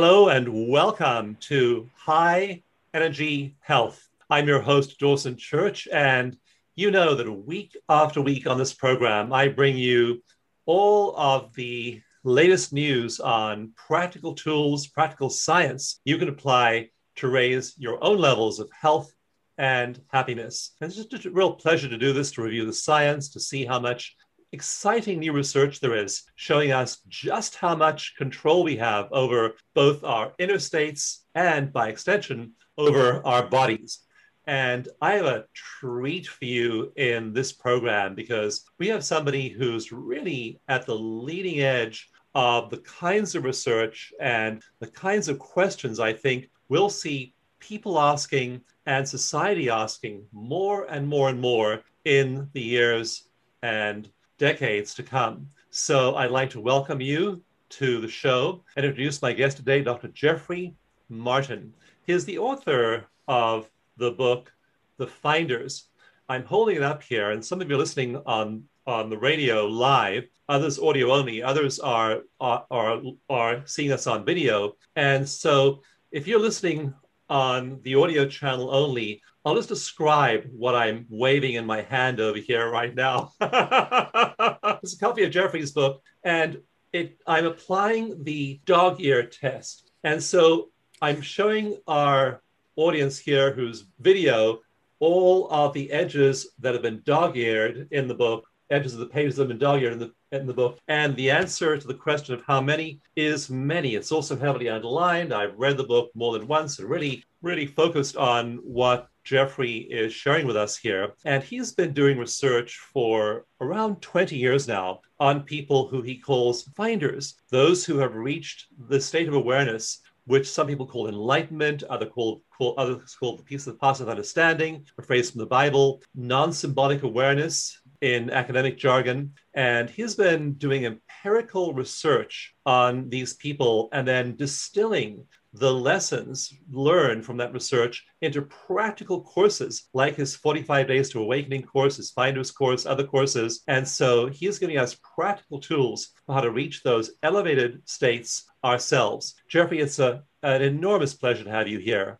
Hello and welcome to High Energy Health. I'm your host, Dawson Church, and you know that week after week on this program, I bring you all of the latest news on practical tools, practical science you can apply to raise your own levels of health and happiness. And it's just a real pleasure to do this, to review the science, to see how much exciting new research there is showing us just how much control we have over both our inner states and, by extension, over our bodies. And I have a treat for you in this program because we have somebody who's really at the leading edge of the kinds of research and the kinds of questions I think we'll see people asking and society asking more and more and more in the years and decades to come. So I'd like to welcome you to the show and introduce my guest today, Dr. Jeffrey Martin. He is the author of the book, The Finders. I'm holding it up here, and some of you are listening on, on the radio live, others audio only, others are, are, are, are seeing us on video. And so if you're listening on the audio channel only, I'll just describe what I'm waving in my hand over here right now. it's a copy of Jeffrey's book, and it, I'm applying the dog ear test. And so I'm showing our audience here whose video all of the edges that have been dog eared in the book, edges of the pages that have been dog eared in the, in the book. And the answer to the question of how many is many. It's also heavily underlined. I've read the book more than once and really, really focused on what Jeffrey is sharing with us here. And he's been doing research for around 20 years now on people who he calls finders, those who have reached the state of awareness which some people call enlightenment, other call, call, others call the peace of the passive understanding, a phrase from the Bible, non-symbolic awareness in academic jargon. And he's been doing empirical research on these people and then distilling the lessons learned from that research into practical courses like his 45 Days to Awakening course, his Finders course, other courses. And so he's giving us practical tools for how to reach those elevated states ourselves. Jeffrey, it's a, an enormous pleasure to have you here.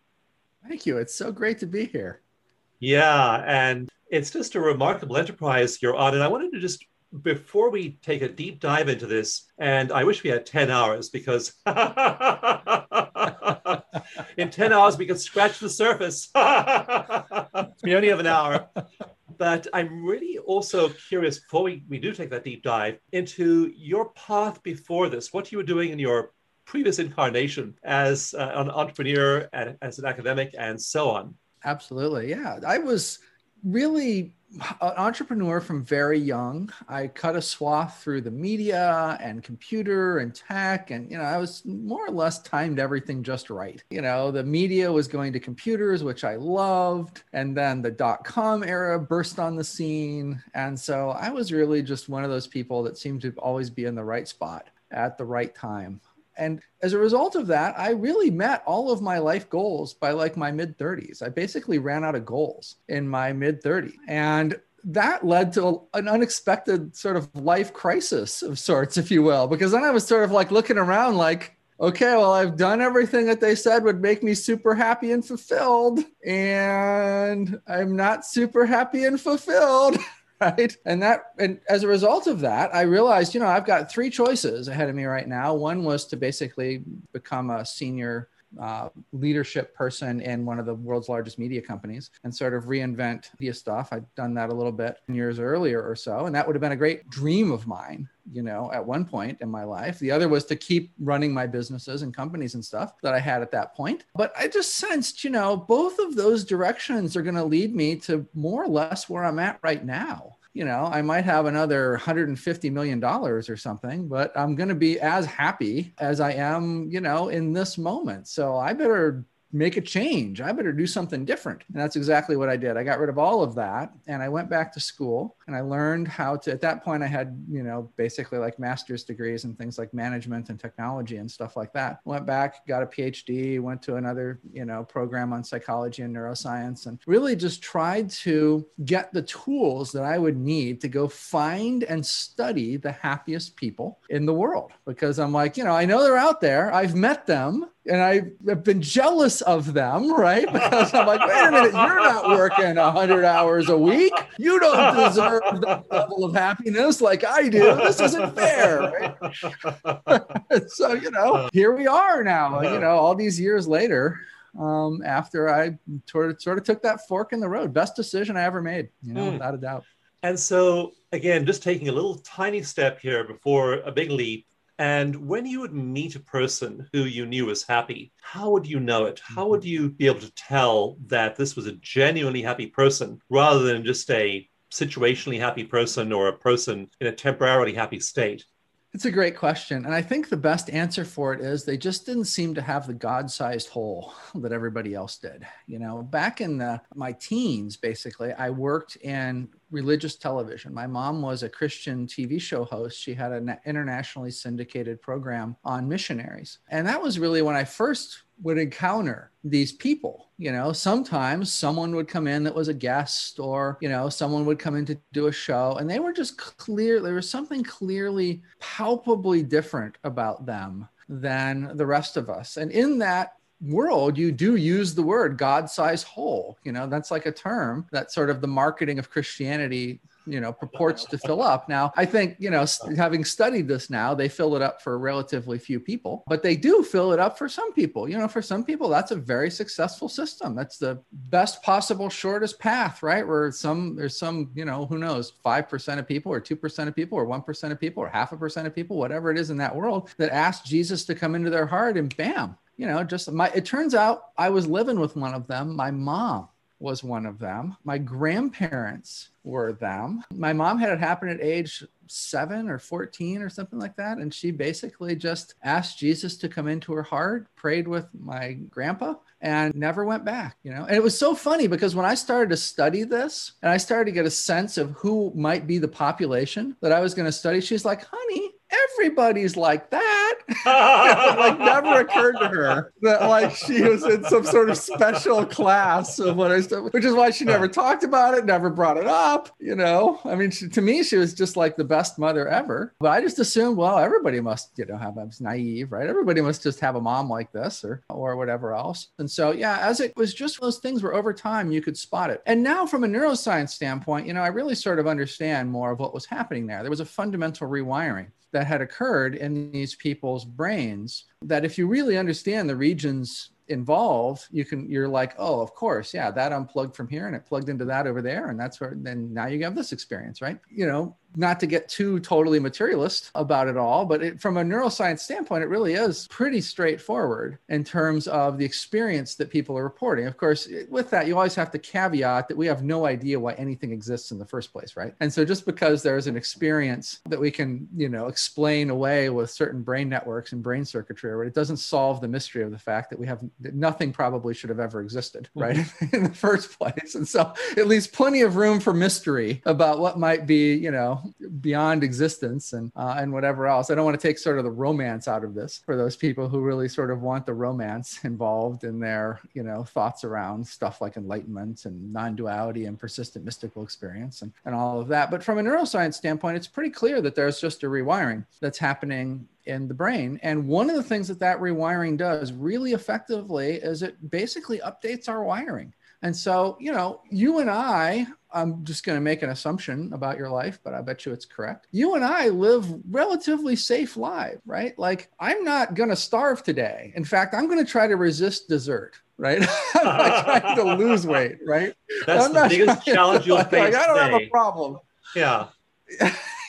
Thank you. It's so great to be here. Yeah. And it's just a remarkable enterprise you're on. And I wanted to just before we take a deep dive into this, and I wish we had 10 hours because in 10 hours we could scratch the surface. we only have an hour. But I'm really also curious before we, we do take that deep dive into your path before this, what you were doing in your previous incarnation as uh, an entrepreneur and as an academic and so on. Absolutely. Yeah. I was really an entrepreneur from very young. I cut a swath through the media and computer and tech. And, you know, I was more or less timed everything just right. You know, the media was going to computers, which I loved. And then the dot com era burst on the scene. And so I was really just one of those people that seemed to always be in the right spot at the right time. And as a result of that, I really met all of my life goals by like my mid 30s. I basically ran out of goals in my mid 30s. And that led to an unexpected sort of life crisis of sorts, if you will, because then I was sort of like looking around like, okay, well, I've done everything that they said would make me super happy and fulfilled, and I'm not super happy and fulfilled. right? And that and as a result of that i realized you know i've got three choices ahead of me right now. One was to basically become a senior uh, leadership person in one of the world's largest media companies and sort of reinvent media stuff. I'd done that a little bit years earlier or so, and that would have been a great dream of mine. you know, at one point in my life. The other was to keep running my businesses and companies and stuff that I had at that point. But I just sensed, you know, both of those directions are going to lead me to more or less where I'm at right now you know, I might have another 150 million dollars or something, but I'm going to be as happy as I am, you know, in this moment. So I better make a change. I better do something different. And that's exactly what I did. I got rid of all of that and I went back to school and I learned how to, at that point, I had, you know, basically like master's degrees and things like management and technology and stuff like that. Went back, got a PhD, went to another, you know, program on psychology and neuroscience and really just tried to get the tools that I would need to go find and study the happiest people in the world because I'm like, you know, I know they're out there. I've met them and I have been jealous of them, right? Because I'm like, wait a minute, you're not working 100 hours a week. You don't deserve that level of happiness like I do. This isn't fair. Right? so, you know, here we are now, you know, all these years later. Um, after I sort of, sort of took that fork in the road, best decision I ever made, you know, mm. without a doubt. And so, again, just taking a little tiny step here before a big leap, and when you would meet a person who you knew was happy, how would you know it? How would mm-hmm. you be able to tell that this was a genuinely happy person rather than just a situationally happy person or a person in a temporarily happy state? It's a great question. And I think the best answer for it is they just didn't seem to have the God sized hole that everybody else did. You know, back in the, my teens, basically, I worked in religious television. My mom was a Christian TV show host. She had an internationally syndicated program on missionaries. And that was really when I first would encounter these people. You know, sometimes someone would come in that was a guest, or, you know, someone would come in to do a show, and they were just clear. There was something clearly, palpably different about them than the rest of us. And in that world you do use the word god-sized hole you know that's like a term that sort of the marketing of christianity you know purports to fill up. Now i think you know having studied this now they fill it up for relatively few people but they do fill it up for some people. You know for some people that's a very successful system. That's the best possible shortest path right? Where some there's some you know who knows 5% of people or 2% of people or 1% of people or half a percent of people whatever it is in that world that ask jesus to come into their heart and bam you know, just my, it turns out I was living with one of them. My mom was one of them. My grandparents were them. My mom had it happen at age seven or 14 or something like that. And she basically just asked Jesus to come into her heart, prayed with my grandpa, and never went back, you know. And it was so funny because when I started to study this and I started to get a sense of who might be the population that I was going to study, she's like, honey, everybody's like that. like never occurred to her that like she was in some sort of special class of what I studied, which is why she never talked about it, never brought it up. You know, I mean, she, to me, she was just like the best mother ever. But I just assumed, well, everybody must, you know, have. I was naive, right? Everybody must just have a mom like this, or or whatever else. And so, yeah, as it was just those things where over time you could spot it. And now, from a neuroscience standpoint, you know, I really sort of understand more of what was happening there. There was a fundamental rewiring that had occurred in these people's brains that if you really understand the regions involved you can you're like oh of course yeah that unplugged from here and it plugged into that over there and that's where then now you have this experience right? You know not to get too totally materialist about it all, but it, from a neuroscience standpoint, it really is pretty straightforward in terms of the experience that people are reporting. Of course, with that, you always have to caveat that we have no idea why anything exists in the first place, right? And so just because there's an experience that we can, you know, explain away with certain brain networks and brain circuitry, or it doesn't solve the mystery of the fact that we have that nothing probably should have ever existed, right, mm-hmm. in the first place. And so it leaves plenty of room for mystery about what might be, you know, beyond existence and uh, and whatever else. I don't want to take sort of the romance out of this for those people who really sort of want the romance involved in their you know thoughts around stuff like enlightenment and non-duality and persistent mystical experience and, and all of that. But from a neuroscience standpoint, it's pretty clear that there's just a rewiring that's happening in the brain. And one of the things that that rewiring does really effectively is it basically updates our wiring. And so, you know, you and I, I'm just going to make an assumption about your life, but I bet you it's correct. You and I live relatively safe lives, right? Like, I'm not going to starve today. In fact, I'm going to try to resist dessert, right? I'm not trying to lose weight, right? That's I'm the biggest challenge you'll face. Like, I don't today. have a problem. Yeah.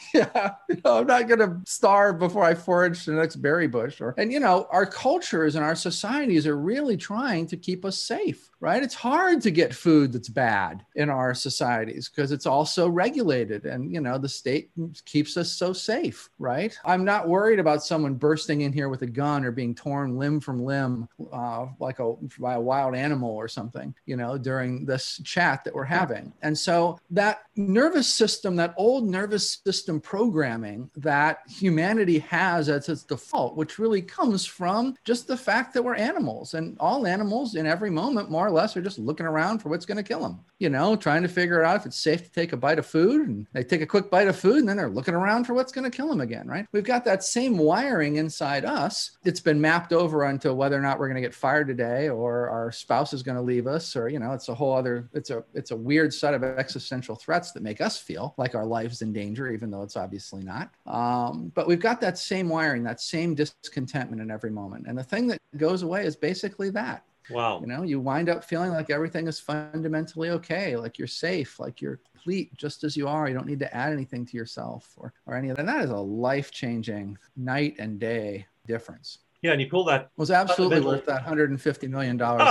yeah, you know, I'm not going to starve before I forage the next berry bush. Or, and you know, our cultures and our societies are really trying to keep us safe, right? It's hard to get food that's bad in our societies because it's also regulated, and you know, the state keeps us so safe, right? I'm not worried about someone bursting in here with a gun or being torn limb from limb, uh, like a by a wild animal or something, you know, during this chat that we're having. And so that nervous system, that old nervous system programming that humanity has as its default, which really comes from just the fact that we're animals and all animals in every moment, more or less, are just looking around for what's going to kill them, you know, trying to figure out if it's safe to take a bite of food. And they take a quick bite of food and then they're looking around for what's going to kill them again, right? We've got that same wiring inside us. It's been mapped over onto whether or not we're going to get fired today or our spouse is going to leave us or, you know, it's a whole other, it's a, it's a weird set of existential threats that make us feel like our life's in danger, even though it's obviously not. Um, but we've got that same wiring, that same discontentment in every moment. And the thing that goes away is basically that. Wow. You know, you wind up feeling like everything is fundamentally okay, like you're safe, like you're complete just as you are. You don't need to add anything to yourself or, or any of that. And that is a life changing night and day difference. Yeah, and you call that was absolutely worth that 150 million dollars.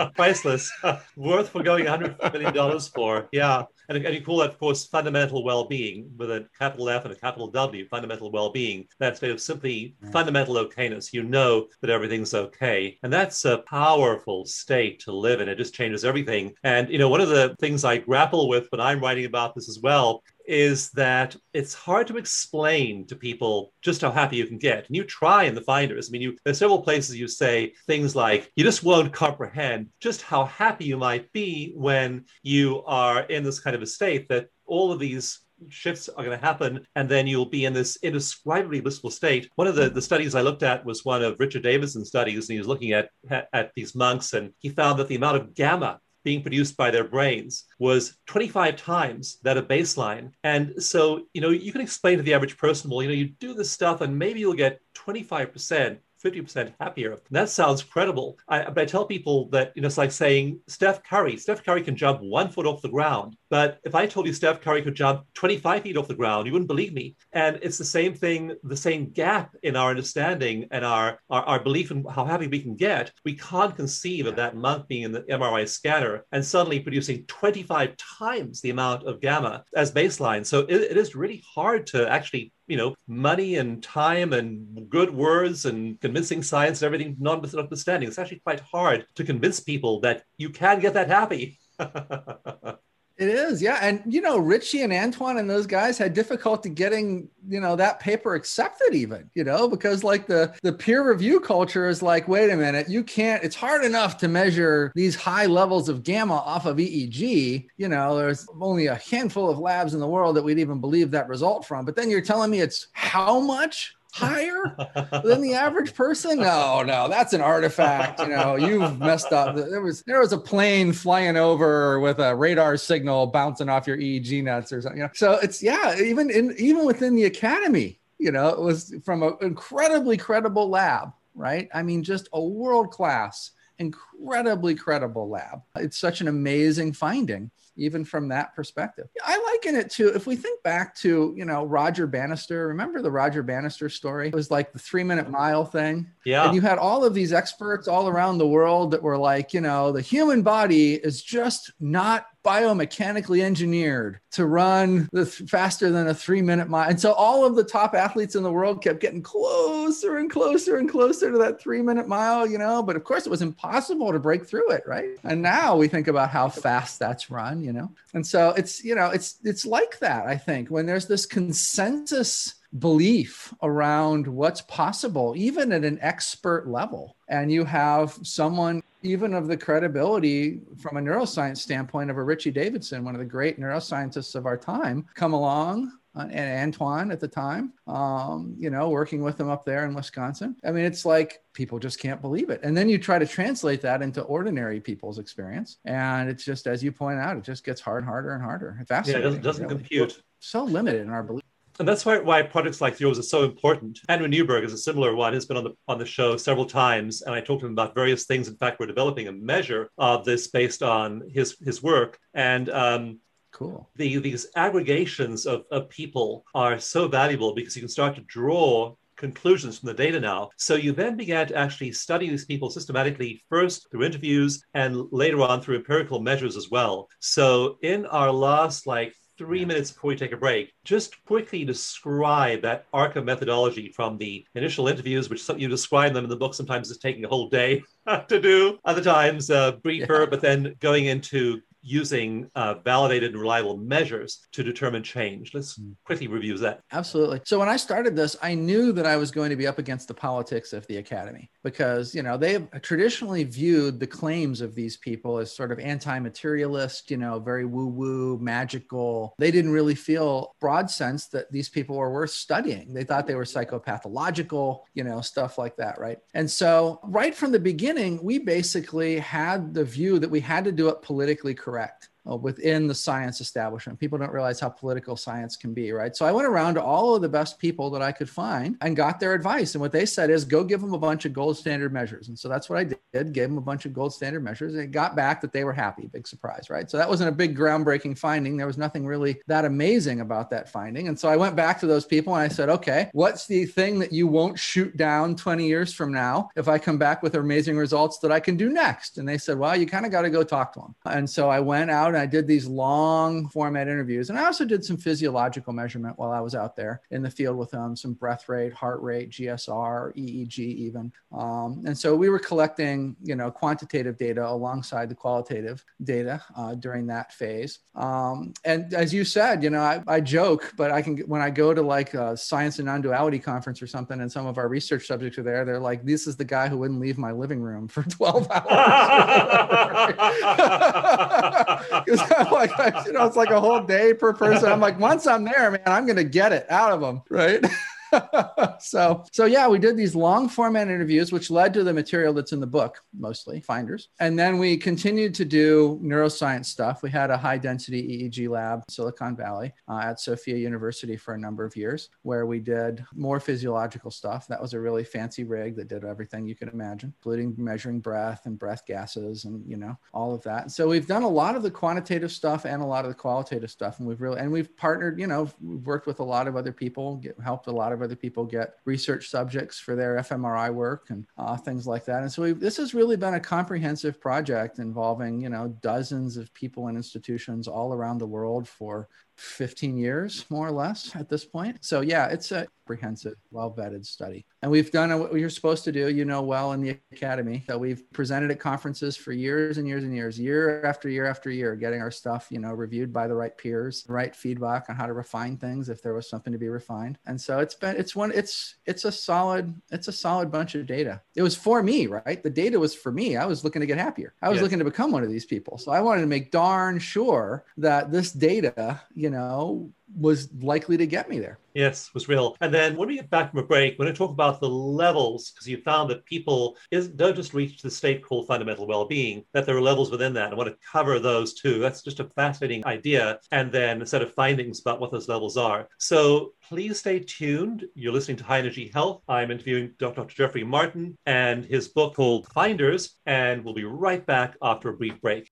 Priceless, worth for going 100 million dollars for. Yeah, and, and you call that, of course, fundamental well-being with a capital F and a capital W. Fundamental well-being. That state of simply mm. fundamental okayness. You know that everything's okay, and that's a powerful state to live in. It just changes everything. And you know, one of the things I grapple with when I'm writing about this as well is that it's hard to explain to people just how happy you can get. And you try in the finders. I mean, you, there's several places you say things like, you just won't comprehend just how happy you might be when you are in this kind of a state that all of these shifts are going to happen and then you'll be in this indescribably blissful state one of the, the studies i looked at was one of richard davidson's studies and he was looking at, at, at these monks and he found that the amount of gamma being produced by their brains was 25 times that of baseline. And so, you know, you can explain to the average person, well, you know, you do this stuff and maybe you'll get 25% 50% happier. That sounds credible. I, but I tell people that, you know, it's like saying Steph Curry. Steph Curry can jump one foot off the ground. But if I told you Steph Curry could jump 25 feet off the ground, you wouldn't believe me. And it's the same thing, the same gap in our understanding and our, our, our belief in how happy we can get. We can't conceive of that monk being in the MRI scanner and suddenly producing 25 times the amount of gamma as baseline. So it, it is really hard to actually you know, money and time and good words and convincing science and everything notwithstanding. It's actually quite hard to convince people that you can get that happy. It is, yeah. And you know, Richie and Antoine and those guys had difficulty getting, you know, that paper accepted even, you know, because like the the peer review culture is like, wait a minute, you can't, it's hard enough to measure these high levels of gamma off of EEG. You know, there's only a handful of labs in the world that we'd even believe that result from. But then you're telling me it's how much? Higher than the average person? No, no, that's an artifact. You know, you've messed up. There was there was a plane flying over with a radar signal bouncing off your EEG nuts or something. You know? So it's yeah, even in even within the academy, you know, it was from an incredibly credible lab, right? I mean, just a world class, incredibly credible lab. It's such an amazing finding even from that perspective. I liken it to if we think back to, you know, Roger Bannister. Remember the Roger Bannister story? It was like the three minute mile thing. Yeah. And you had all of these experts all around the world that were like, you know, the human body is just not biomechanically engineered to run th- faster than a three minute mile. And so all of the top athletes in the world kept getting closer and closer and closer to that three minute mile, you know. But of course, it was impossible to break through it, right? And now we think about how fast that's run, you know. And so it's, you know, it's it's like that, I think, when there's this consensus belief around what's possible, even at an expert level. And you have someone, even of the credibility from a neuroscience standpoint, of a Richie Davidson, one of the great neuroscientists of our time, come along. Uh, and Antoine at the time, um, you know, working with them up there in Wisconsin. I mean, it's like people just can't believe it. And then you try to translate that into ordinary people's experience. And it's just, as you point out, it just gets hard, harder and harder. Fascinating. Yeah, it doesn't, doesn't really. compute. So limited in our belief. And that's why, why projects like yours are so important. Andrew Newberg is a similar one. He's been on the on the show several times, and I talked to him about various things. In fact, we're developing a measure of this based on his his work. And um, Cool. The, these aggregations of, of people are so valuable because you can start to draw conclusions from the data now. So you then began to actually study these people systematically, first through interviews and later on through empirical measures as well. So in our last like three minutes before we take a break, just quickly describe that arc of methodology from the initial interviews, which you describe them in the book sometimes it's taking a whole day to do, other times uh, briefer, yeah. but then going into using uh, validated and reliable measures to determine change. Let's hmm. quickly review that. Absolutely. So when I started this, I knew that I was going to be up against the politics of the academy because, you know, they have traditionally viewed the claims of these people as sort of anti-materialist, you know, very woo-woo, magical. They didn't really feel broad sense that these people were worth studying. They thought they were psychopathological, you know, stuff like that, right? And so right from the beginning, we basically had the view that we had to do it politically correct correct uh, within the science establishment. People don't realize how political science can be, right? So I went around to all of the best people that I could find and got their advice. And what they said is go give them a bunch of gold standard measures. And so that's what I did, gave them a bunch of gold standard measures. And it got back that they were happy. Big surprise, right? So that wasn't a big groundbreaking finding. There was nothing really that amazing about that finding. And so I went back to those people and I said, okay, what's the thing that you won't shoot down 20 years from now if I come back with amazing results that I can do next? And they said, well, you kind of got to go talk to them. And so I went out and I did these long format interviews. And I also did some physiological measurement while I was out there in the field with them, some breath rate, heart rate, GSR, EEG even. Um, and so we were collecting, you know, quantitative data alongside the qualitative data uh, during that phase. Um, and as you said, you know, I, I, joke, but I can, when I go to like a science and non-duality conference or something, and some of our research subjects are there, they're like, this is the guy who wouldn't leave my living room for 12 hours. like, you know, it's like a whole day per person. I'm like, once I'm there, man, I'm to get it out of them. Right. so so yeah we did these long format interviews which led to the material that's in the book mostly finders. And then we continued to do neuroscience stuff. We had a high density eeg lab silicon valley uh, at Sofia university for a number of years where we did more physiological stuff. That was a really fancy rig that did everything you could imagine including measuring breath and breath gases and you know all of that. So we've done a lot of the quantitative stuff and a lot of the qualitative stuff and we've really and we've partnered you know we've worked with a lot of other people get, helped a lot of other people get research subjects for their fMRI work and uh, things like that. And so this has really been a comprehensive project involving, you know, dozens of people and institutions all around the world for 15 years, more or less, at this point. So, yeah, it's a comprehensive, well vetted study. And we've done what you're supposed to do, you know, well in the academy that we've presented at conferences for years and years and years, year after year after year, getting our stuff, you know, reviewed by the right peers, right feedback on how to refine things if there was something to be refined. And so it's been, it's one, it's, it's a solid, it's a solid bunch of data. It was for me, right? The data was for me. I was looking to get happier. I was yes. looking to become one of these people. So I wanted to make darn sure that this data, you know, was likely to get me there. Yes, was real. And then when we get back from a break, we're going to talk about the levels because you found that people is, don't just reach the state called fundamental well-being, that there are levels within that. I want to cover those too. That's just a fascinating idea. And then a set of findings about what those levels are. So please stay tuned. You're listening to High Energy Health. I'm interviewing Dr. Jeffrey Martin and his book called Finders. And we'll be right back after a brief break.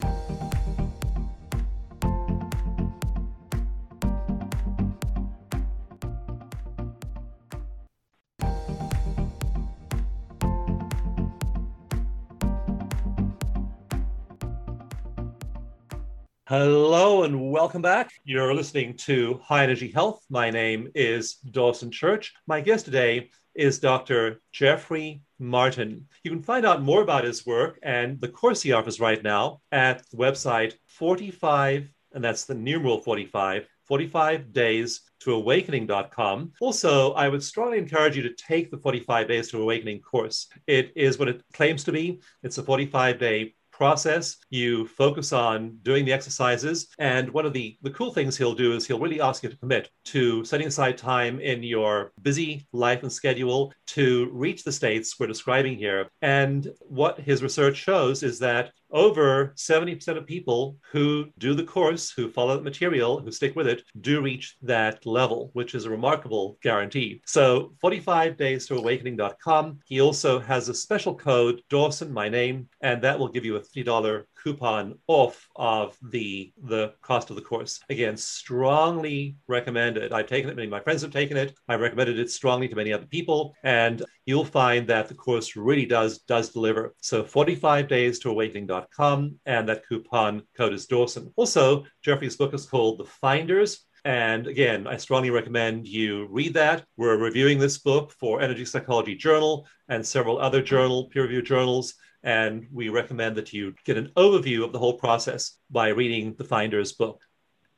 Hello and welcome back. You're listening to High Energy Health. My name is Dawson Church. My guest today is Dr. Jeffrey Martin. You can find out more about his work and the course he offers right now at the website 45, and that's the numeral 45, 45 days to awakening.com. Also, I would strongly encourage you to take the 45 days to awakening course. It is what it claims to be. It's a 45 day process. You focus on doing the exercises. And one of the, the cool things he'll do is he'll really ask you to commit to setting aside time in your busy life and schedule to reach the states we're describing here. And what his research shows is that over 70% of people who do the course, who follow the material, who stick with it, do reach that level, which is a remarkable guarantee. So 45 days to awakening.com. He also has a special code, Dawson, my name, and that will give you a $50 coupon off of the the cost of the course. Again, strongly recommended. I've taken it, many of my friends have taken it. I recommended it strongly to many other people, and you'll find that the course really does does deliver. So 45 days to awakening.com, and that coupon code is Dawson. Also, Jeffrey's book is called The Finders. And again, I strongly recommend you read that. We're reviewing this book for Energy Psychology Journal and several other journal peer reviewed journals. And we recommend that you get an overview of the whole process by reading the Finder's book.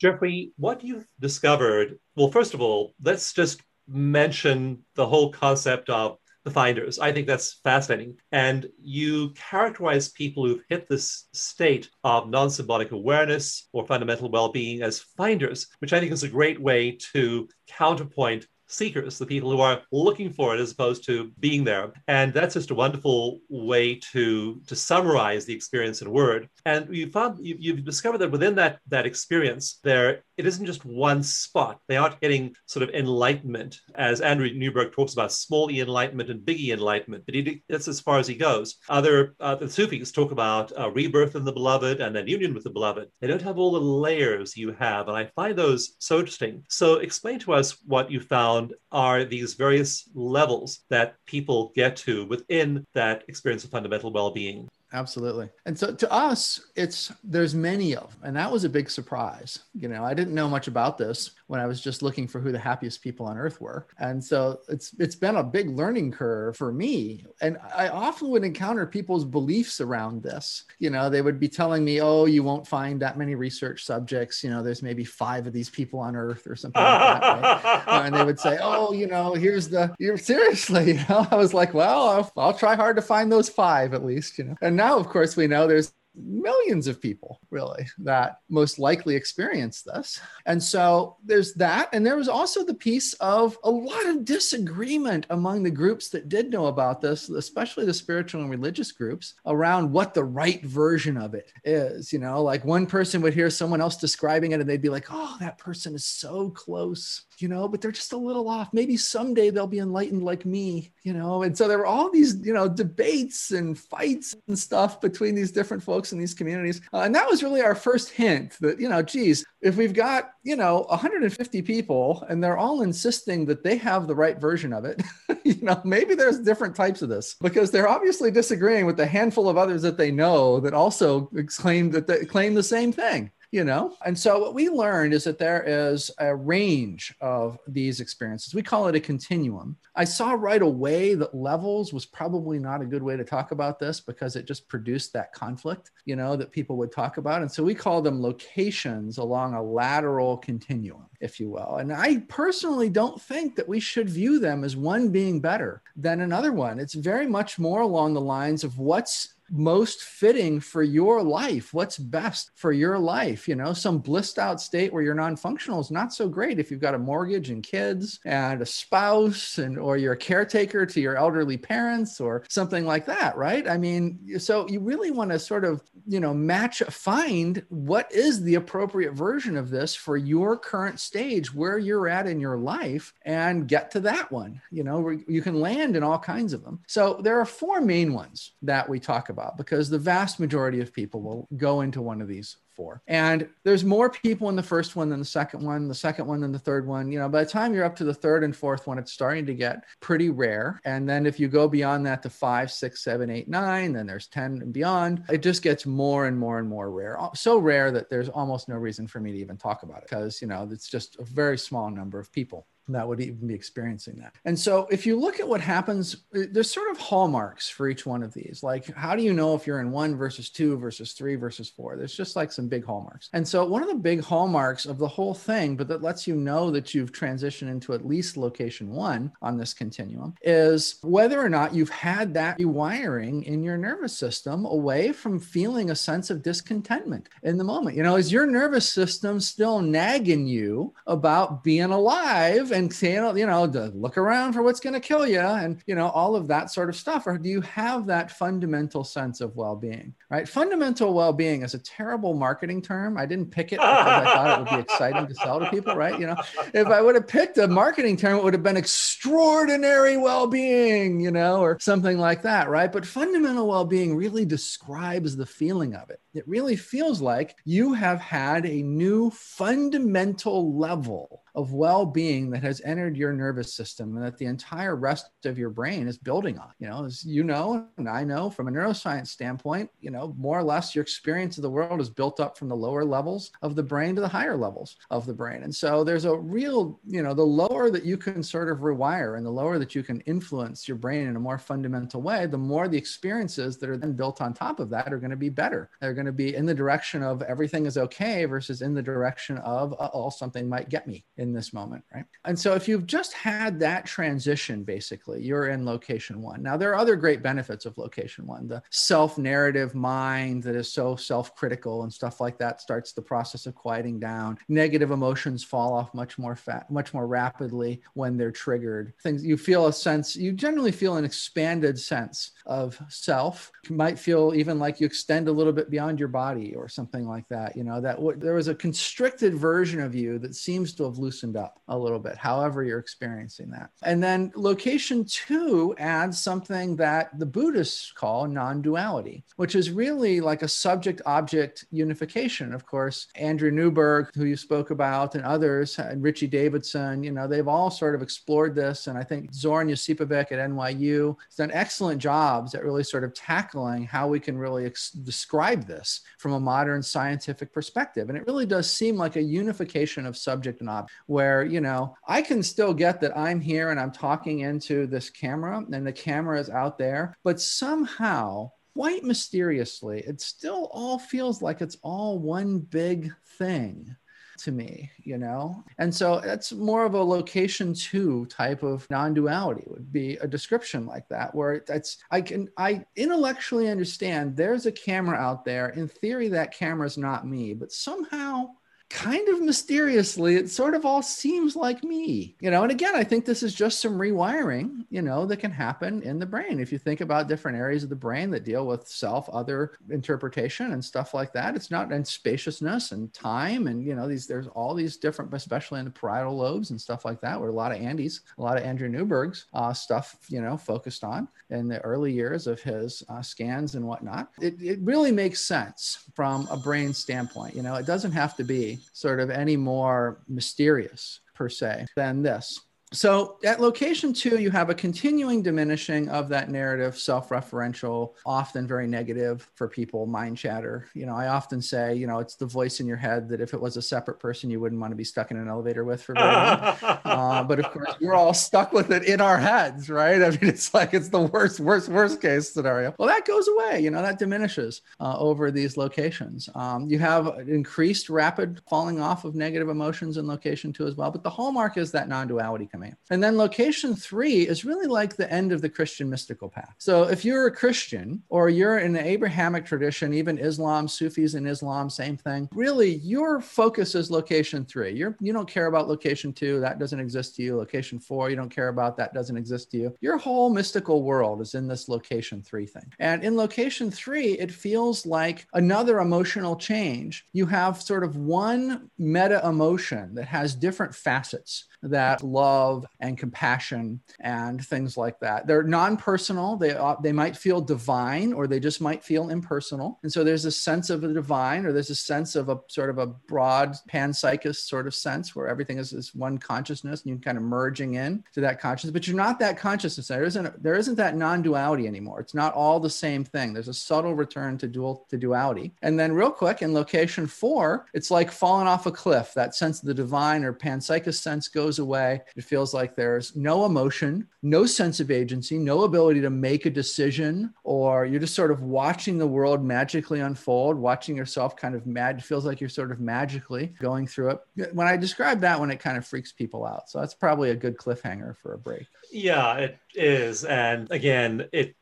Jeffrey, what you've discovered, well, first of all, let's just mention the whole concept of the finders. I think that's fascinating. And you characterize people who've hit this state of non symbolic awareness or fundamental well being as finders, which I think is a great way to counterpoint seekers, the people who are looking for it as opposed to being there. And that's just a wonderful way to to summarize the experience in word. And you found you, you've discovered that within that that experience, there it isn't just one spot. They aren't getting sort of enlightenment, as Andrew Newberg talks about small e enlightenment and big e enlightenment. But he, that's as far as he goes. Other uh, the Sufis talk about uh, rebirth in the beloved and then union with the beloved. They don't have all the layers you have, and I find those so interesting. So explain to us what you found found are these various levels that people get to within that experience of fundamental well-being absolutely. And so to us it's there's many of them and that was a big surprise you know i didn't know much about this when i was just looking for who the happiest people on earth were. And so it's it's been a big learning curve for me. And i often would encounter people's beliefs around this. You know they would be telling me oh you won't find that many research subjects. You know there's maybe five of these people on earth or something like that right? and they would say oh you know here's the you're seriously you know? I was like well I'll, I'll try hard to find those five at least you know? And now, of course, we know there's millions of people really that most likely experience this. And so there's that. And there was also the piece of a lot of disagreement among the groups that did know about this, especially the spiritual and religious groups around what the right version of it is. You know, like one person would hear someone else describing it and they'd be like, oh, that person is so close, you know, but they're just a little off. Maybe someday they'll be enlightened like me, you know. And so there were all these, you know, debates and fights and stuff between these different folks in these communities. Uh, and that was really our first hint that, you know, geez, if we've got, you know, 150 people and they're all insisting that they have the right version of it, you know, maybe there's different types of this because they're obviously disagreeing with the handful of others that they know that also claim that they claim the same thing you know? And so what we learned is that there is a range of these experiences. We call it a continuum. I saw right away that levels was probably not a good way to talk about this because it just produced that conflict, you know, that people would talk about. And so we call them locations along a lateral continuum, if you will. And I personally don't think that we should view them as one being better than another one. It's very much more along the lines of what's most fitting for your life. What's best for your life? You know some blissed out state where you're non-functional is not so great. If you've got a mortgage and kids and a spouse and or you're a caretaker to your elderly parents or something like that right? I mean so you really want to sort of you know match find what is the appropriate version of this for your current stage where you're at in your life and get to that one. You know you can land in all kinds of them. So there are four main ones that we talk about about because the vast majority of people will go into one of these And there's more people in the first one than the second one, the second one than the third one. You know, by the time you're up to the third and fourth one, it's starting to get pretty rare. And then if you go beyond that to five, six, seven, eight, nine, then there's 10 and beyond, it just gets more and more and more rare. Uh, so rare that there's almost no reason for me to even talk about it because, you know, it's just a very small number of people that would even be experiencing that. And so if you look at what happens, uh, there's sort of hallmarks for each one of these. Like, how do you know if you're in one versus two versus three versus four? There's just like some big hallmarks. And so one of the big hallmarks of the whole thing, but that lets you know that you've transitioned into at least location one on this continuum, is whether or not you've had that rewiring in your nervous system away from feeling a sense of discontentment in the moment. You know, is your nervous system still nagging you about being alive? and saying, oh, you know, to look around for what's going to kill you and, you know, all of that sort of stuff? Or do you have that fundamental sense of well being, right? Fundamental well being is a terrible marketing term. I didn't pick it because I thought it would be exciting to sell to people, right? You know, if I would have picked a marketing term, it would have been extraordinary well being, you know, or something like that, right? But fundamental well being really describes the feeling of it. It really feels like you have had a new fundamental level of well being that has entered your nervous system and that the entire rest of your brain is building on. You know, as you know, and I know from a neuroscience standpoint, you know, more or less your experience of the world is built up from the lower levels of the brain to the higher levels of the brain. And so there's a real, you know, the lower that you can sort of rewire and the lower that you can influence your brain in a more fundamental way, the more the experiences that are then built on top of that are going to be better. They're going to be in the direction of everything is okay versus in the direction of, oh, something might get me in this moment, right? And so if you've just had that transition, basically, you're in location one. Now, there are other great benefits of location one. The self narrative mind that is so self critical and stuff like that starts the process of quieting down. Negative emotions fall off much more fat, much more rapidly when they're triggered. Things you feel a sense, you generally feel an expanded sense of self. You might feel even like you extend a little bit beyond your body or something like that. You know, that w- there was a constricted version of you that seems to have loosened up a little bit, however you're experiencing that. And then location two adds something that the Buddhists call non duality, which is really like a subject object unification. Of course, Andrew Newberg, who you spoke about, and others, and Richie Davidson, you know, they've all sort of explored this. And I think Zoran Josipovic at NYU has done excellent jobs at really sort of tackling how we can really ex- describe this from a modern scientific perspective. And it really does seem like a unification of subject and object, where, you know, I can still get that I'm here and I'm talking into this camera and the camera is out there, but somehow, quite mysteriously, it still all feels like it's all one big thing to me, you know? And so that's more of a location two type of non-duality would be a description like that, where it's I can I intellectually understand there's a camera out there. In theory, that camera is not me, but somehow kind of mysteriously, it sort of all seems like me, you know. And again, I think this is just some rewiring, you know, that can happen in the brain. If you think about different areas of the brain that deal with self, other interpretation and stuff like that, it's not and spaciousness and time. And, you know, these, there's all these different, especially in the parietal lobes and stuff like that, where a lot of Andy's, a lot of Andrew Newberg's uh, stuff, you know, focused on in the early years of his uh, scans and whatnot. It, it really makes sense from a brain standpoint. You know, it doesn't have to be sort of any more mysterious per se than this. So at location two, you have a continuing diminishing of that narrative, self-referential, often very negative for people, mind chatter. You know, I often say, you know, it's the voice in your head that if it was a separate person, you wouldn't want to be stuck in an elevator with for very long. uh, but of course, we're all stuck with it in our heads, right? I mean, it's like it's the worst, worst, worst case scenario. Well, that goes away. You know, that diminishes uh, over these locations. Um, you have increased rapid falling off of negative emotions in location two as well. But the hallmark is that non-duality coming and then location three is really like the end of the Christian mystical path. So if you're a Christian or you're in the Abrahamic tradition, even Islam, Sufis in Islam, same thing, really your focus is location three. You're, you don't care about location two, that doesn't exist to you. Location four, you don't care about, that doesn't exist to you. Your whole mystical world is in this location three thing. And in location three, it feels like another emotional change. You have sort of one meta emotion that has different facets that love and compassion and things like that. They're non-personal. They uh, they might feel divine or they just might feel impersonal. And so there's a sense of the divine or there's a sense of a sort of a broad panpsychist sort of sense where everything is, is one consciousness and you're kind of merging in to that consciousness, but you're not that consciousness. There isn't there isn't that non-duality anymore. It's not all the same thing. There's a subtle return to dual to duality. And then real quick in location four, it's like falling off a cliff. That sense of the divine or panpsychist sense goes away. It feels like there's no emotion, no sense of agency, no ability to make a decision, or you're just sort of watching the world magically unfold, watching yourself kind of mad. Feels like you're sort of magically going through it. When I describe that one, it kind of freaks people out. So that's probably a good cliffhanger for a break. Yeah, it is. And again, it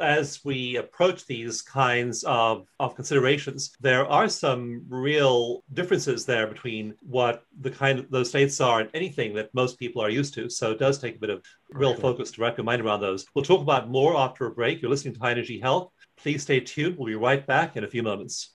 as we approach these kinds of, of considerations, there are some real differences there between what the kind of those states are and anything that most people are used to. So it does take a bit of real right. focus to wrap your mind around those. We'll talk about more after a break. You're listening to High Energy Health. Please stay tuned. We'll be right back in a few moments.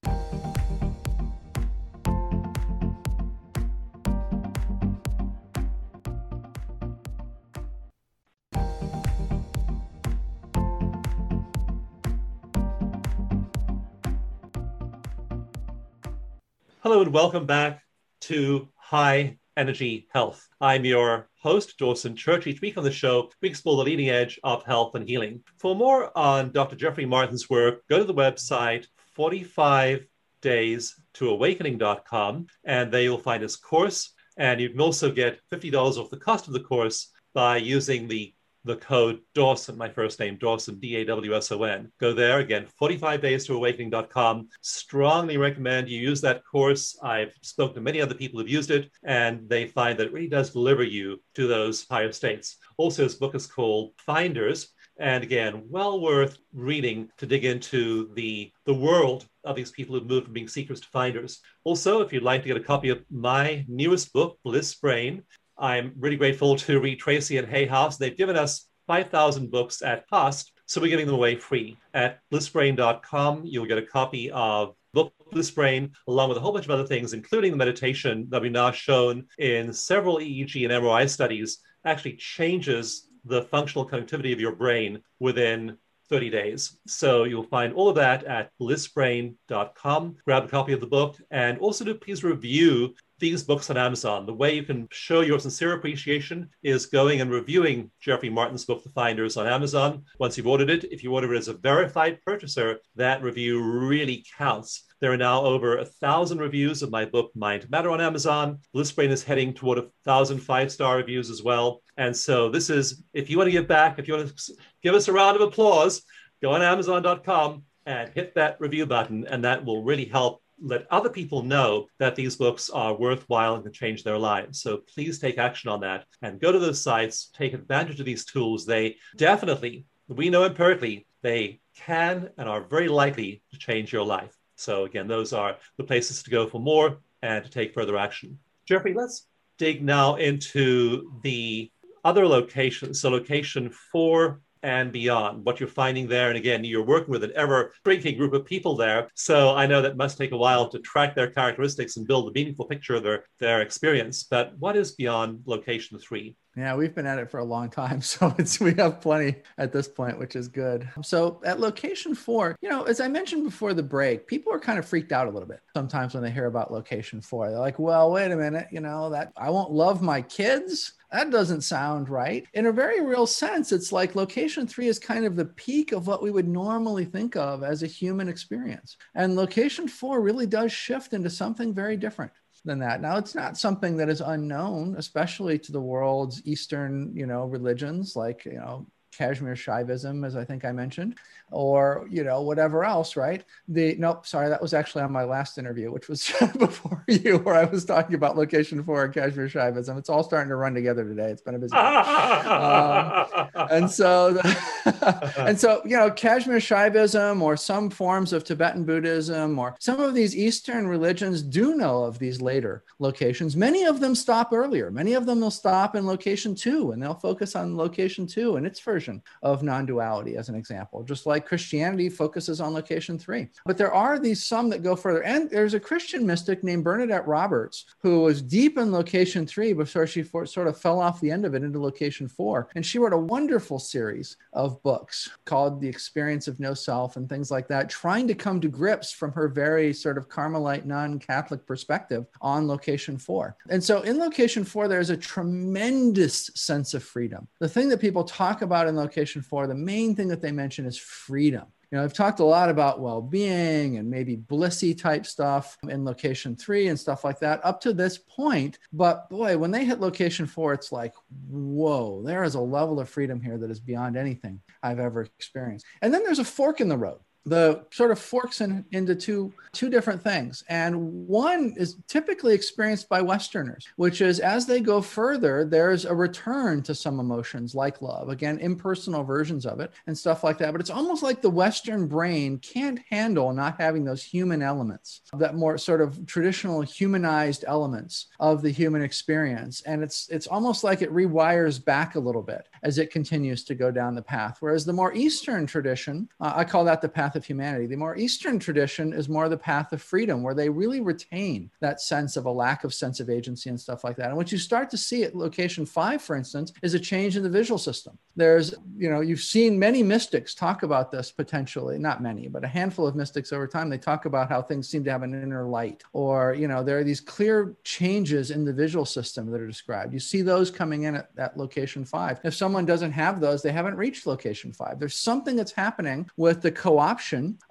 Hello and welcome back to High Energy Health. I'm your host, Dawson Church. Each week on the show, we explore the leading edge of health and healing. For more on Dr. Jeffrey Martin's work, go to the website 45daystoawakening.com, and there you'll find his course. And you can also get $50 off the cost of the course by using the the code Dawson, my first name, Dawson, D A W S O N. Go there again, 45days to awakening.com. Strongly recommend you use that course. I've spoken to many other people who've used it, and they find that it really does deliver you to those higher states. Also, his book is called Finders. And again, well worth reading to dig into the, the world of these people who've moved from being seekers to finders. Also, if you'd like to get a copy of my newest book, Bliss Brain, I'm really grateful to Reid Tracy and Hay House. They've given us 5,000 books at cost, so we're giving them away free. At blissbrain.com, you'll get a copy of book Bliss Brain, along with a whole bunch of other things, including the meditation that we've now shown in several EEG and MRI studies, actually changes the functional connectivity of your brain within 30 days. So you'll find all of that at blissbrain.com. Grab a copy of the book and also do please review these books on Amazon. The way you can show your sincere appreciation is going and reviewing Jeffrey Martin's book, The Finders, on Amazon. Once you've ordered it, if you order it as a verified purchaser, that review really counts. There are now over a thousand reviews of my book, Mind Matter, on Amazon. Blissbrain is heading toward a thousand five star reviews as well. And so, this is if you want to give back, if you want to give us a round of applause, go on Amazon.com and hit that review button, and that will really help let other people know that these books are worthwhile and can change their lives. So please take action on that and go to those sites, take advantage of these tools. They definitely, we know empirically, they can and are very likely to change your life. So again, those are the places to go for more and to take further action. Jeffrey, let's dig now into the other locations. So location four and beyond, what you're finding there. And again, you're working with an ever shrinking group of people there. So I know that must take a while to track their characteristics and build a meaningful picture of their, their experience. But what is beyond location three? Yeah, we've been at it for a long time, so it's we have plenty at this point, which is good. So at location four, you know, as I mentioned before the break, people are kind of freaked out a little bit sometimes when they hear about location four. They're like, "Well, wait a minute, you know that I won't love my kids." That doesn't sound right. In a very real sense, it's like location three is kind of the peak of what we would normally think of as a human experience. And location four really does shift into something very different than that. Now, it's not something that is unknown, especially to the world's Eastern, you know, religions like, you know, Kashmir Shaivism, as I think I mentioned, or you know whatever else, right? The nope, sorry, that was actually on my last interview, which was before you, where I was talking about location four Kashmir Shaivism. It's all starting to run together today. It's been a busy, um, and so the, and so you know Kashmir Shaivism or some forms of Tibetan Buddhism or some of these Eastern religions do know of these later locations. Many of them stop earlier. Many of them will stop in location two, and they'll focus on location two and its version of non-duality, as an example, just like like Christianity focuses on location three. But there are these some that go further. And there's a Christian mystic named Bernadette Roberts who was deep in location three before she for, sort of fell off the end of it into location four. And she wrote a wonderful series of books called The Experience of No Self and things like that, trying to come to grips from her very sort of Carmelite non Catholic perspective on location four. And so in location four, there's a tremendous sense of freedom. The thing that people talk about in location four, the main thing that they mention is freedom. You know, I've talked a lot about well being and maybe blissy type stuff in location three and stuff like that up to this point. But boy, when they hit location four, it's like, whoa, there is a level of freedom here that is beyond anything I've ever experienced. And then there's a fork in the road the sort of forks in, into two two different things. And one is typically experienced by westerners which is as they go further there's a return to some emotions like love again impersonal versions of it and stuff like that. But it's almost like the western brain can't handle not having those human elements that more sort of traditional humanized elements of the human experience. And it's it's almost like it rewires back a little bit as it continues to go down the path. Whereas the more eastern tradition uh, i call that the path of humanity the more eastern tradition is more the path of freedom where they really retain that sense of a lack of sense of agency and stuff like that. And what you start to see at location five, for instance, is a change in the visual system. There's, you know, you've seen many mystics talk about this potentially, not many, but a handful of mystics over time. They talk about how things seem to have an inner light, or, you know, there are these clear changes in the visual system that are described. You see those coming in at, at location five. If someone doesn't have those, they haven't reached location five. There's something that's happening with the co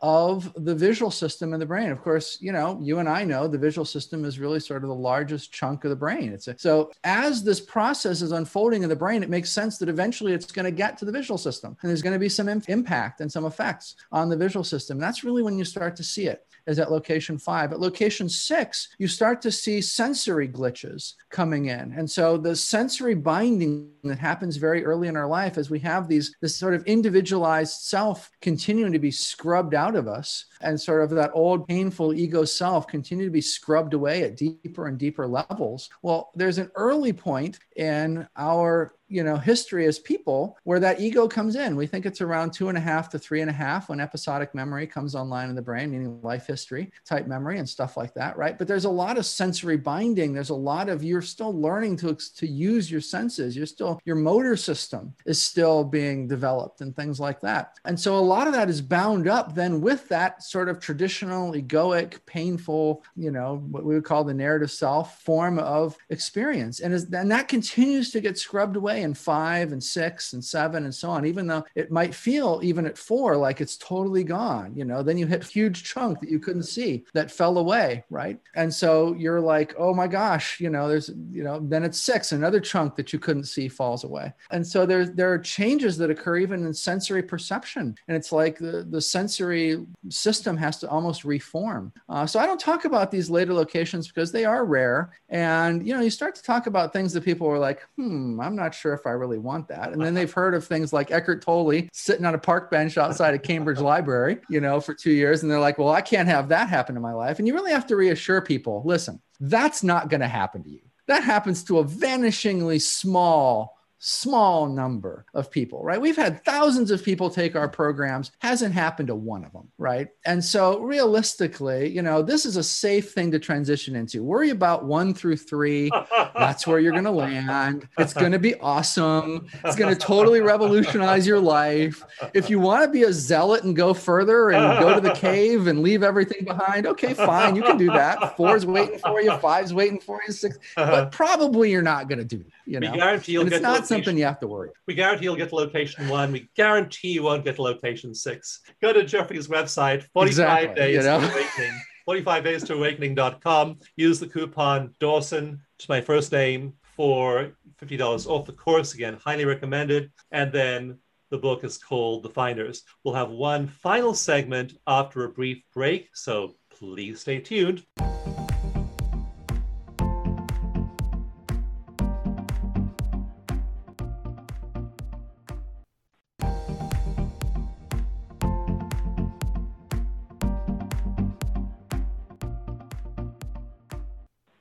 of the visual system in the brain brain. Of course, you know, you and I know the visual system is really sort of the largest chunk of the brain. It's a, so as this process is unfolding in the brain, it makes sense that eventually it's going to get to the visual system, and there's going to be some impact and some effects on the visual system. That's really when you start to see it is at location five. At location six, you start to see sensory glitches coming in. And so the sensory binding that happens very early in our life as we have these, this sort of individualized self continuing to be scrubbed out of us and sort of that old painful ego self continue to be scrubbed away at deeper and deeper levels. Well, there's an early point in our you know history as people where that ego comes in. We think it's around two and a half to three and a half when episodic memory comes online in the brain meaning life history type memory and stuff like that right? But there's a lot of sensory binding. There's a lot of you're still learning to to use your senses. You're still your motor system is still being developed and things like that. And so a lot of that is bound up then with that sort of traditional egoic painful you know what we would call the narrative self form of experience. And, as, and that continues to get scrubbed away play in five and six and seven and so on, even though it might feel even at four like it's totally gone. You know, then you hit huge chunk that you couldn't see that fell away, right? And so you're like, oh my gosh, you know, there's, you know, then it's six, another chunk that you couldn't see falls away. And so there, there are changes that occur even in sensory perception. And it's like the, the sensory system has to almost reform. Uh, so I don't talk about these later locations because they are rare. And, you know, you start to talk about things that people are like, hmm, I'm not sure sure if I really want that. And then uh-huh. they've heard of things like Eckhart Tolle sitting on a park bench outside of Cambridge Library, you know, for two years. And they're like, well, I can't have that happen in my life. And you really have to reassure people listen, that's not going to happen to you. That happens to a vanishingly small small number of people, right? We've had thousands of people take our programs, hasn't happened to one of them, right? And so realistically, you know, this is a safe thing to transition into. Worry about one through three. That's where you're going to land. It's going to be awesome. It's going to totally revolutionize your life. If you want to be a zealot and go further and go to the cave and leave everything behind, okay, fine, you can do that. Four's waiting for you, five's waiting for you, six, but probably you're not going to do that. You know, we guarantee you'll get not something you have to worry. We guarantee you'll get to location one. We guarantee you won't get to location six. Go to Jeffrey's website, 45 exactly, days you know? to awakening. 45 days to awakening.com. Use the coupon Dawson, to my first name, for $50 off the course. Again, highly recommended. And then the book is called The Finders. We'll have one final segment after a brief break, so please stay tuned.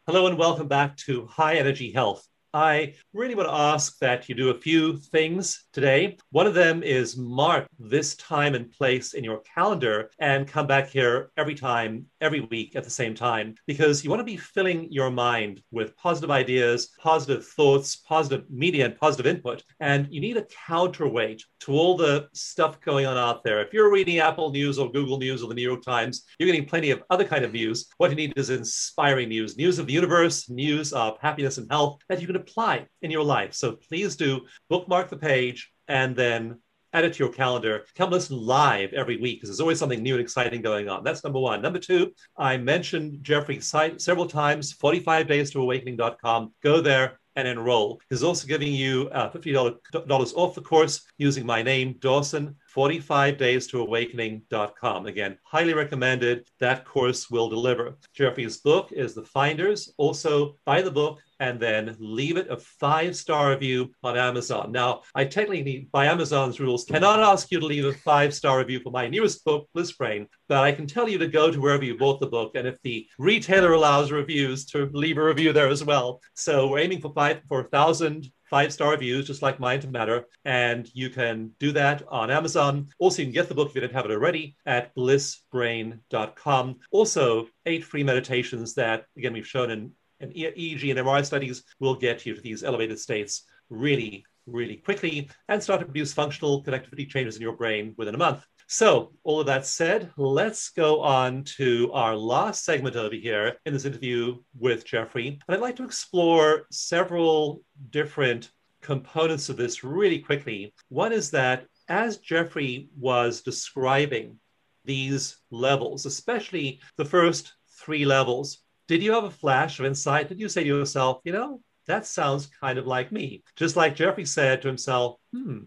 Hello and welcome back to High Energy Health. I really want to ask that you do a few things today. One of them is mark this time and place in your calendar and come back here every time, every week at the same time, because you want to be filling your mind with positive ideas, positive thoughts, positive media, and positive input. And you need a counterweight to all the stuff going on out there. If you're reading Apple News or Google News or the New York Times, you're getting plenty of other kind of news. What you need is inspiring news, news of the universe, news of happiness and health that you can apply in your life. So please do bookmark the page and then add it to your calendar. Come listen live every week because there's always something new and exciting going on. That's number one. Number two, I mentioned Jeffrey's site several times, 45 days to awakening.com. Go there and enroll. He's also giving you uh, $50 off the course using my name, Dawson 45daystoawakening.com. Again, highly recommended. That course will deliver. Jeffrey's book is The Finders. Also, buy the book and then leave it a five star review on Amazon. Now, I technically, by Amazon's rules, cannot ask you to leave a five star review for my newest book, Bliss Brain, but I can tell you to go to wherever you bought the book. And if the retailer allows reviews, to leave a review there as well. So we're aiming for five for a thousand five star reviews, just like Mind to Matter. And you can do that on Amazon. Also, you can get the book if you didn't have it already at blissbrain.com. Also, eight free meditations that, again, we've shown in and EEG and MRI studies will get you to these elevated states really, really quickly and start to produce functional connectivity changes in your brain within a month. So, all of that said, let's go on to our last segment over here in this interview with Jeffrey. And I'd like to explore several different components of this really quickly. One is that as Jeffrey was describing these levels, especially the first three levels, did you have a flash of insight? Did you say to yourself, you know, that sounds kind of like me? Just like Jeffrey said to himself, hmm,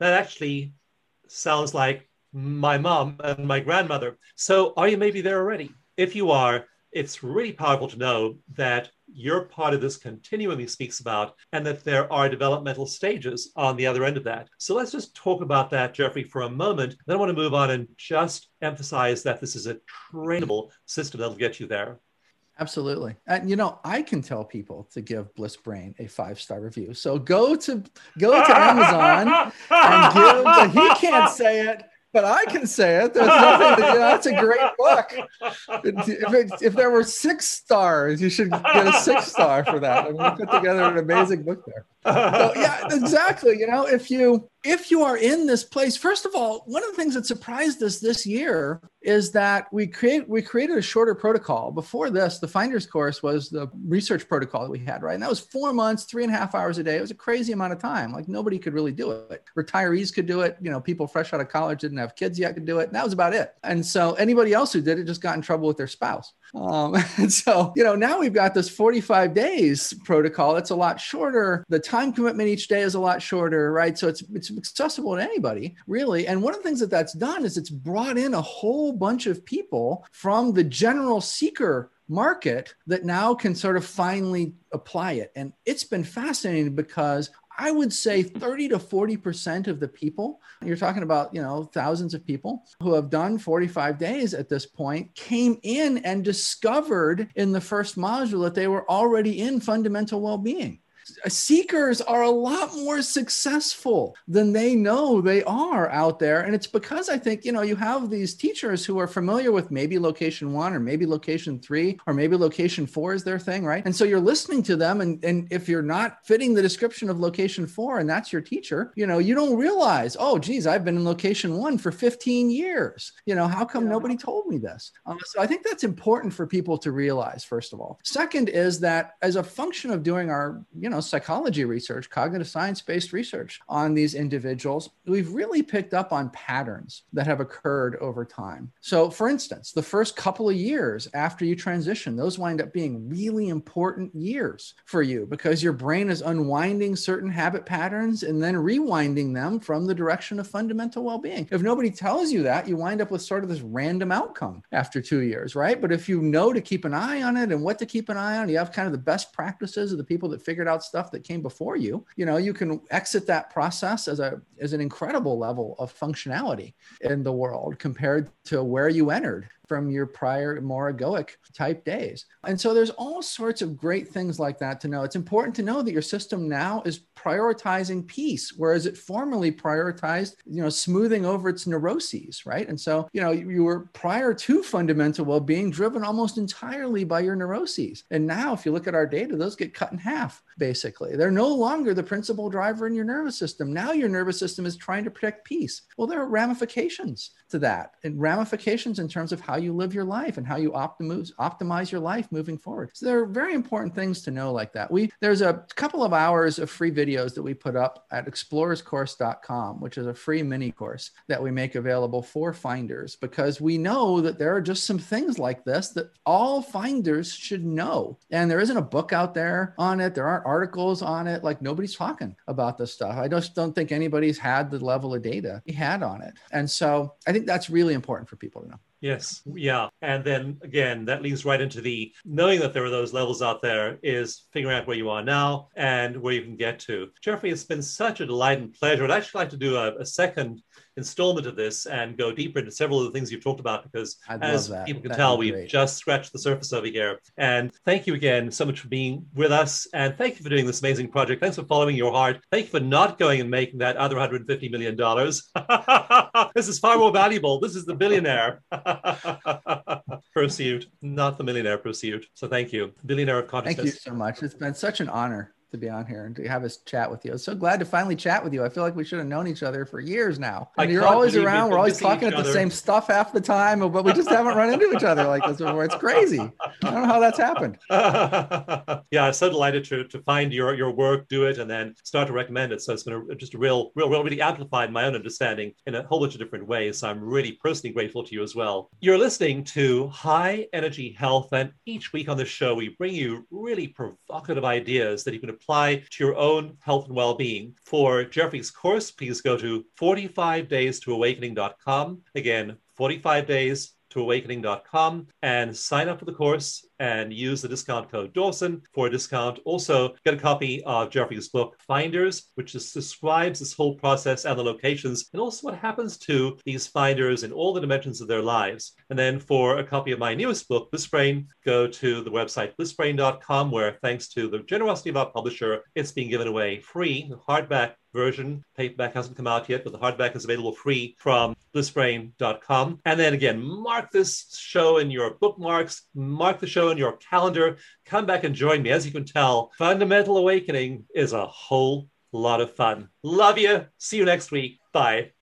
that actually sounds like my mom and my grandmother. So are you maybe there already? If you are, it's really powerful to know that you're part of this continuum he speaks about and that there are developmental stages on the other end of that. So let's just talk about that, Jeffrey, for a moment. Then I want to move on and just emphasize that this is a trainable system that'll get you there. Absolutely. And you know, I can tell people to give Bliss Brain a five star review. So go to go to Amazon and give he can't say it, but I can say it. You know, that's a great book. If, it, if there were six stars, you should get a six star for that. Going to put together an amazing book there. So, yeah, exactly. You know, if you if you are in this place, first of all, one of the things that surprised us this year is that we create we created a shorter protocol. Before this, the Finders course was the research protocol that we had, right? And that was four months, three and a half hours a day. It was a crazy amount of time. Like nobody could really do it. Retirees could do it. You know, people fresh out of college didn't have kids yet could do it. And that was about it. And so anybody else who did it just got in trouble with their spouse. Um, and so, you know, now we've got this 45 days protocol. It's a lot shorter. The time commitment each day is a lot shorter, right? So it's it's accessible to anybody, really. And one of the things that that's done is it's brought in a whole bunch of people from the general seeker market that now can sort of finally apply it. And it's been fascinating because I would say 30 to 40% of the people, you're talking about, you know, thousands of people who have done 45 days at this point, came in and discovered in the first module that they were already in fundamental well being seekers are a lot more successful than they know they are out there. And it's because I think, you know, you have these teachers who are familiar with maybe location one or maybe location three or maybe location four is their thing, right? And so you're listening to them. And, and if you're not fitting the description of location four and that's your teacher, you know, you don't realize, oh, geez, I've been in location one for 15 years. You know, how come yeah. nobody told me this? Uh, so I think that's important for people to realize, first of all. Second is that as a function of doing our, you know, know, psychology research, cognitive science based research on these individuals, we've really picked up on patterns that have occurred over time. So, for instance, the first couple of years after you transition, those wind up being really important years for you because your brain is unwinding certain habit patterns and then rewinding them from the direction of fundamental well being. If nobody tells you that, you wind up with sort of this random outcome after two years, right? But if you know to keep an eye on it and what to keep an eye on, you have kind of the best practices of the people that figured out stuff that came before you you know you can exit that process as a as an incredible level of functionality in the world compared to where you entered from your prior more egoic type days. And so there's all sorts of great things like that to know. It's important to know that your system now is prioritizing peace, whereas it formerly prioritized, you know, smoothing over its neuroses, right? And so, you know, you were prior to fundamental well-being driven almost entirely by your neuroses. And now if you look at our data, those get cut in half, basically. They're no longer the principal driver in your nervous system. Now your nervous system is trying to protect peace. Well, there are ramifications to that and ramifications in terms of how you live your life and how you optimize optimize your life moving forward. So there are very important things to know like that. We there's a couple of hours of free videos that we put up at explorerscourse.com, which is a free mini course that we make available for finders because we know that there are just some things like this that all finders should know. And there isn't a book out there on it. There aren't articles on it. Like nobody's talking about this stuff. I just don't think anybody's had the level of data he had on it. And so I think that's really important for people to know. Yes. Yeah. And then again, that leads right into the knowing that there are those levels out there is figuring out where you are now and where you can get to. Jeffrey, it's been such a delight and pleasure. I'd actually like to do a, a second installment of this and go deeper into several of the things you've talked about because I'd as people can That'd tell we've just scratched the surface over here. And thank you again so much for being with us. And thank you for doing this amazing project. Thanks for following your heart. Thank you for not going and making that other 150 million. Dollars this is far more valuable. This is the billionaire pursuit not the millionaire pursuit. So thank you. Billionaire of Thank you so much. It's been such an honor to be on here and to have us chat with you. I'm so glad to finally chat with you. I feel like we should have known each other for years now. I And you're always around. We're always talking at the same stuff half the time, but we just haven't run into each other like this before. It's crazy. I don't know how that's happened. yeah, I'm so delighted to, to find your, your work, do it, and then start to recommend it. So it's been a, just a real, real, real, really amplified my own understanding in a whole bunch of different ways. So I'm really personally grateful to you as well. You're listening to High Energy Health, and each week on the show, we bring you really provocative ideas that you can apply to your own health and well-being. For Jeffrey's course, please go to 45daystoawakening.com. Again, 45 days to awakening.com and sign up for the course and use the discount code Dawson for a discount. Also, get a copy of Jeffrey's book, Finders, which describes this whole process and the locations and also what happens to these finders in all the dimensions of their lives. And then for a copy of my newest book, Bliss Brain, go to the website blissbrain.com, where thanks to the generosity of our publisher, it's being given away free, hardback version. Paperback hasn't come out yet, but the hardback is available free from blissbrain.com. And then again, mark this show in your bookmarks, mark the show in your calendar. Come back and join me. As you can tell, Fundamental Awakening is a whole lot of fun. Love you. See you next week. Bye.